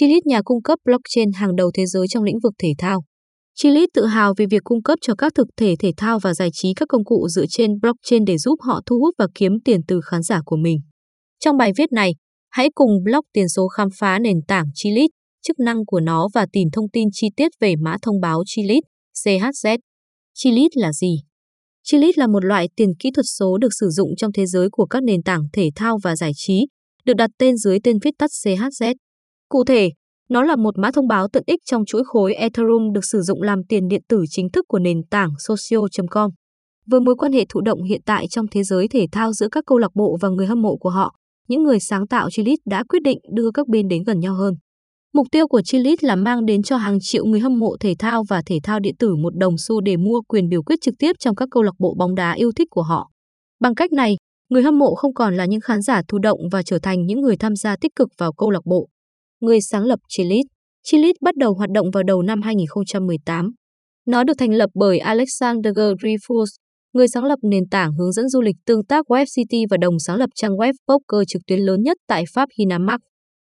Chilit nhà cung cấp blockchain hàng đầu thế giới trong lĩnh vực thể thao. Chilit tự hào về việc cung cấp cho các thực thể thể thao và giải trí các công cụ dựa trên blockchain để giúp họ thu hút và kiếm tiền từ khán giả của mình. Trong bài viết này, hãy cùng blog tiền số khám phá nền tảng Chilit, chức năng của nó và tìm thông tin chi tiết về mã thông báo Chilit, CHZ. Chilit là gì? Chilit là một loại tiền kỹ thuật số được sử dụng trong thế giới của các nền tảng thể thao và giải trí, được đặt tên dưới tên viết tắt CHZ. Cụ thể, nó là một mã thông báo tiện ích trong chuỗi khối Ethereum được sử dụng làm tiền điện tử chính thức của nền tảng socio.com. Với mối quan hệ thụ động hiện tại trong thế giới thể thao giữa các câu lạc bộ và người hâm mộ của họ, những người sáng tạo Chilit đã quyết định đưa các bên đến gần nhau hơn. Mục tiêu của Chilit là mang đến cho hàng triệu người hâm mộ thể thao và thể thao điện tử một đồng xu để mua quyền biểu quyết trực tiếp trong các câu lạc bộ bóng đá yêu thích của họ. Bằng cách này, người hâm mộ không còn là những khán giả thụ động và trở thành những người tham gia tích cực vào câu lạc bộ. Người sáng lập Chilit Chilit bắt đầu hoạt động vào đầu năm 2018. Nó được thành lập bởi Alexander Dreyfus, người sáng lập nền tảng hướng dẫn du lịch tương tác WebCity và đồng sáng lập trang web poker trực tuyến lớn nhất tại Pháp Hinamark.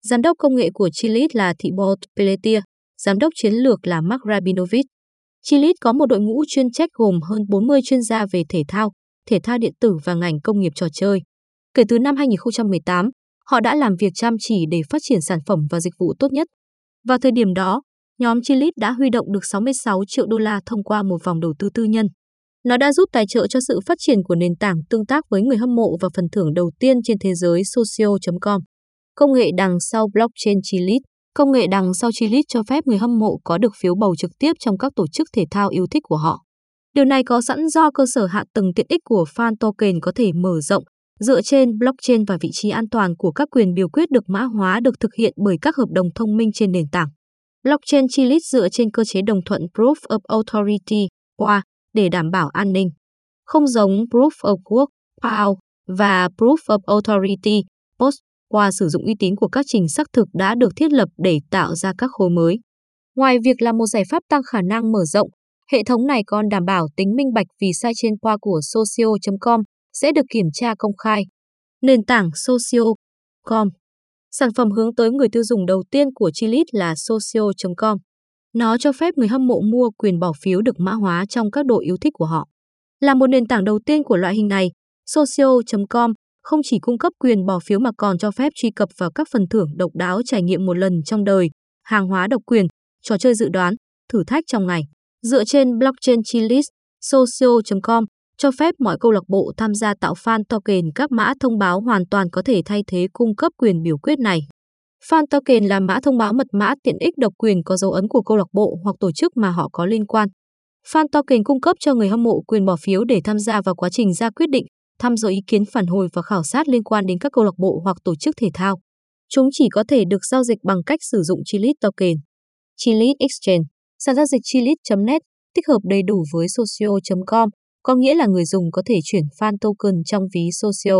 Giám đốc công nghệ của Chilit là Thibaut Pelletier, giám đốc chiến lược là Mark Rabinovich. Chilit có một đội ngũ chuyên trách gồm hơn 40 chuyên gia về thể thao, thể thao điện tử và ngành công nghiệp trò chơi. Kể từ năm 2018, họ đã làm việc chăm chỉ để phát triển sản phẩm và dịch vụ tốt nhất. Vào thời điểm đó, nhóm Chilit đã huy động được 66 triệu đô la thông qua một vòng đầu tư tư nhân. Nó đã giúp tài trợ cho sự phát triển của nền tảng tương tác với người hâm mộ và phần thưởng đầu tiên trên thế giới socio.com. Công nghệ đằng sau blockchain Chilit Công nghệ đằng sau Chilit cho phép người hâm mộ có được phiếu bầu trực tiếp trong các tổ chức thể thao yêu thích của họ. Điều này có sẵn do cơ sở hạ tầng tiện ích của fan token có thể mở rộng, dựa trên blockchain và vị trí an toàn của các quyền biểu quyết được mã hóa được thực hiện bởi các hợp đồng thông minh trên nền tảng. Blockchain chilis dựa trên cơ chế đồng thuận Proof of Authority qua để đảm bảo an ninh. Không giống Proof of Work POW và Proof of Authority POST qua sử dụng uy tín của các trình xác thực đã được thiết lập để tạo ra các khối mới. Ngoài việc là một giải pháp tăng khả năng mở rộng, hệ thống này còn đảm bảo tính minh bạch vì sai trên qua của socio.com sẽ được kiểm tra công khai. Nền tảng socio.com Sản phẩm hướng tới người tiêu dùng đầu tiên của Chilit là socio.com. Nó cho phép người hâm mộ mua quyền bỏ phiếu được mã hóa trong các đội yêu thích của họ. Là một nền tảng đầu tiên của loại hình này, socio.com không chỉ cung cấp quyền bỏ phiếu mà còn cho phép truy cập vào các phần thưởng độc đáo trải nghiệm một lần trong đời, hàng hóa độc quyền, trò chơi dự đoán, thử thách trong ngày. Dựa trên blockchain Chilis, socio.com cho phép mọi câu lạc bộ tham gia tạo fan token các mã thông báo hoàn toàn có thể thay thế cung cấp quyền biểu quyết này. Fan token là mã thông báo mật mã tiện ích độc quyền có dấu ấn của câu lạc bộ hoặc tổ chức mà họ có liên quan. Fan token cung cấp cho người hâm mộ quyền bỏ phiếu để tham gia vào quá trình ra quyết định, thăm dò ý kiến phản hồi và khảo sát liên quan đến các câu lạc bộ hoặc tổ chức thể thao. Chúng chỉ có thể được giao dịch bằng cách sử dụng Chilit token. Chilit Exchange, sàn giao dịch chilit.net tích hợp đầy đủ với socio.com, có nghĩa là người dùng có thể chuyển fan token trong ví socio.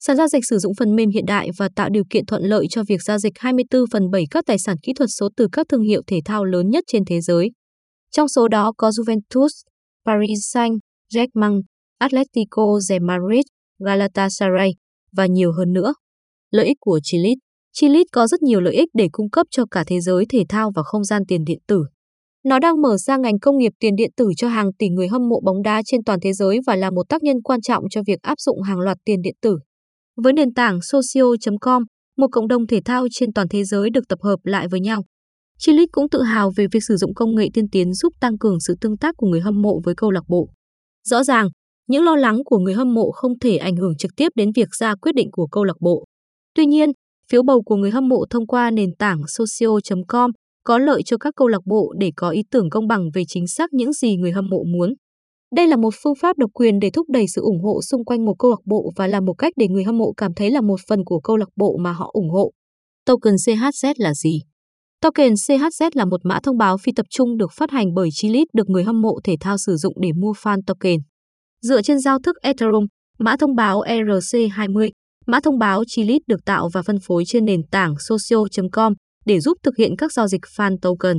Sàn giao dịch sử dụng phần mềm hiện đại và tạo điều kiện thuận lợi cho việc giao dịch 24 phần 7 các tài sản kỹ thuật số từ các thương hiệu thể thao lớn nhất trên thế giới. Trong số đó có Juventus, Paris Saint-Germain, Atletico de Madrid, Galatasaray và nhiều hơn nữa. Lợi ích của Chilit Chilit có rất nhiều lợi ích để cung cấp cho cả thế giới thể thao và không gian tiền điện tử. Nó đang mở ra ngành công nghiệp tiền điện tử cho hàng tỷ người hâm mộ bóng đá trên toàn thế giới và là một tác nhân quan trọng cho việc áp dụng hàng loạt tiền điện tử. Với nền tảng socio.com, một cộng đồng thể thao trên toàn thế giới được tập hợp lại với nhau. Chilic cũng tự hào về việc sử dụng công nghệ tiên tiến giúp tăng cường sự tương tác của người hâm mộ với câu lạc bộ. Rõ ràng, những lo lắng của người hâm mộ không thể ảnh hưởng trực tiếp đến việc ra quyết định của câu lạc bộ. Tuy nhiên, phiếu bầu của người hâm mộ thông qua nền tảng socio.com có lợi cho các câu lạc bộ để có ý tưởng công bằng về chính xác những gì người hâm mộ muốn. Đây là một phương pháp độc quyền để thúc đẩy sự ủng hộ xung quanh một câu lạc bộ và là một cách để người hâm mộ cảm thấy là một phần của câu lạc bộ mà họ ủng hộ. Token CHZ là gì? Token CHZ là một mã thông báo phi tập trung được phát hành bởi Chilit được người hâm mộ thể thao sử dụng để mua fan token. Dựa trên giao thức Ethereum, mã thông báo ERC20, mã thông báo Chilit được tạo và phân phối trên nền tảng socio.com để giúp thực hiện các giao dịch fan token.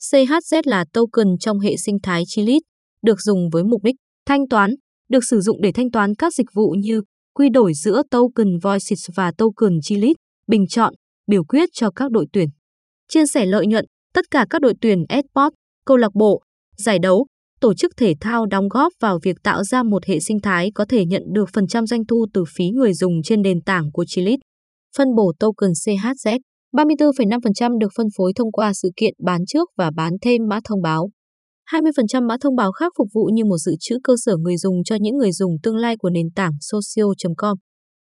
CHZ là token trong hệ sinh thái Chilit, được dùng với mục đích thanh toán, được sử dụng để thanh toán các dịch vụ như quy đổi giữa token Voices và token Chilit, bình chọn, biểu quyết cho các đội tuyển. chia sẻ lợi nhuận, tất cả các đội tuyển esports, câu lạc bộ, giải đấu, tổ chức thể thao đóng góp vào việc tạo ra một hệ sinh thái có thể nhận được phần trăm doanh thu từ phí người dùng trên nền tảng của Chilit. Phân bổ token CHZ 34,5% được phân phối thông qua sự kiện bán trước và bán thêm mã thông báo. 20% mã thông báo khác phục vụ như một dự trữ cơ sở người dùng cho những người dùng tương lai của nền tảng socio.com.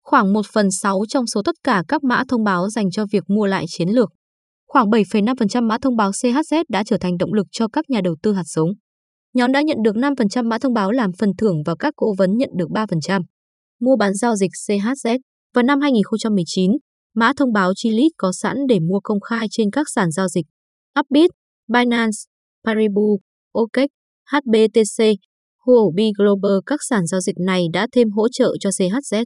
Khoảng 1 phần 6 trong số tất cả các mã thông báo dành cho việc mua lại chiến lược. Khoảng 7,5% mã thông báo CHZ đã trở thành động lực cho các nhà đầu tư hạt giống. Nhóm đã nhận được 5% mã thông báo làm phần thưởng và các cố vấn nhận được 3%. Mua bán giao dịch CHZ Vào năm 2019, mã thông báo Chilit có sẵn để mua công khai trên các sàn giao dịch Upbit, Binance, Paribu, OKEx, HBTC, Huobi Global các sàn giao dịch này đã thêm hỗ trợ cho CHZ.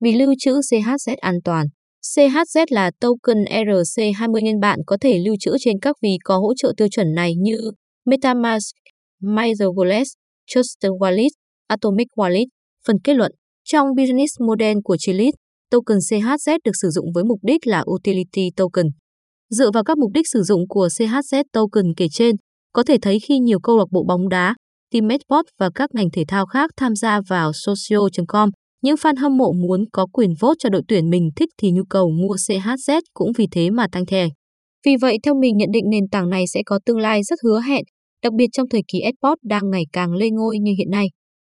Vì lưu trữ CHZ an toàn, CHZ là token ERC20 nên bạn có thể lưu trữ trên các ví có hỗ trợ tiêu chuẩn này như MetaMask, MyTheWallet, Trust Wallet, Atomic Wallet. Phần kết luận, trong business model của Chilit, token CHZ được sử dụng với mục đích là utility token. Dựa vào các mục đích sử dụng của CHZ token kể trên, có thể thấy khi nhiều câu lạc bộ bóng đá, team sport và các ngành thể thao khác tham gia vào socio.com, những fan hâm mộ muốn có quyền vote cho đội tuyển mình thích thì nhu cầu mua CHZ cũng vì thế mà tăng thè. Vì vậy theo mình nhận định nền tảng này sẽ có tương lai rất hứa hẹn, đặc biệt trong thời kỳ esports đang ngày càng lên ngôi như hiện nay.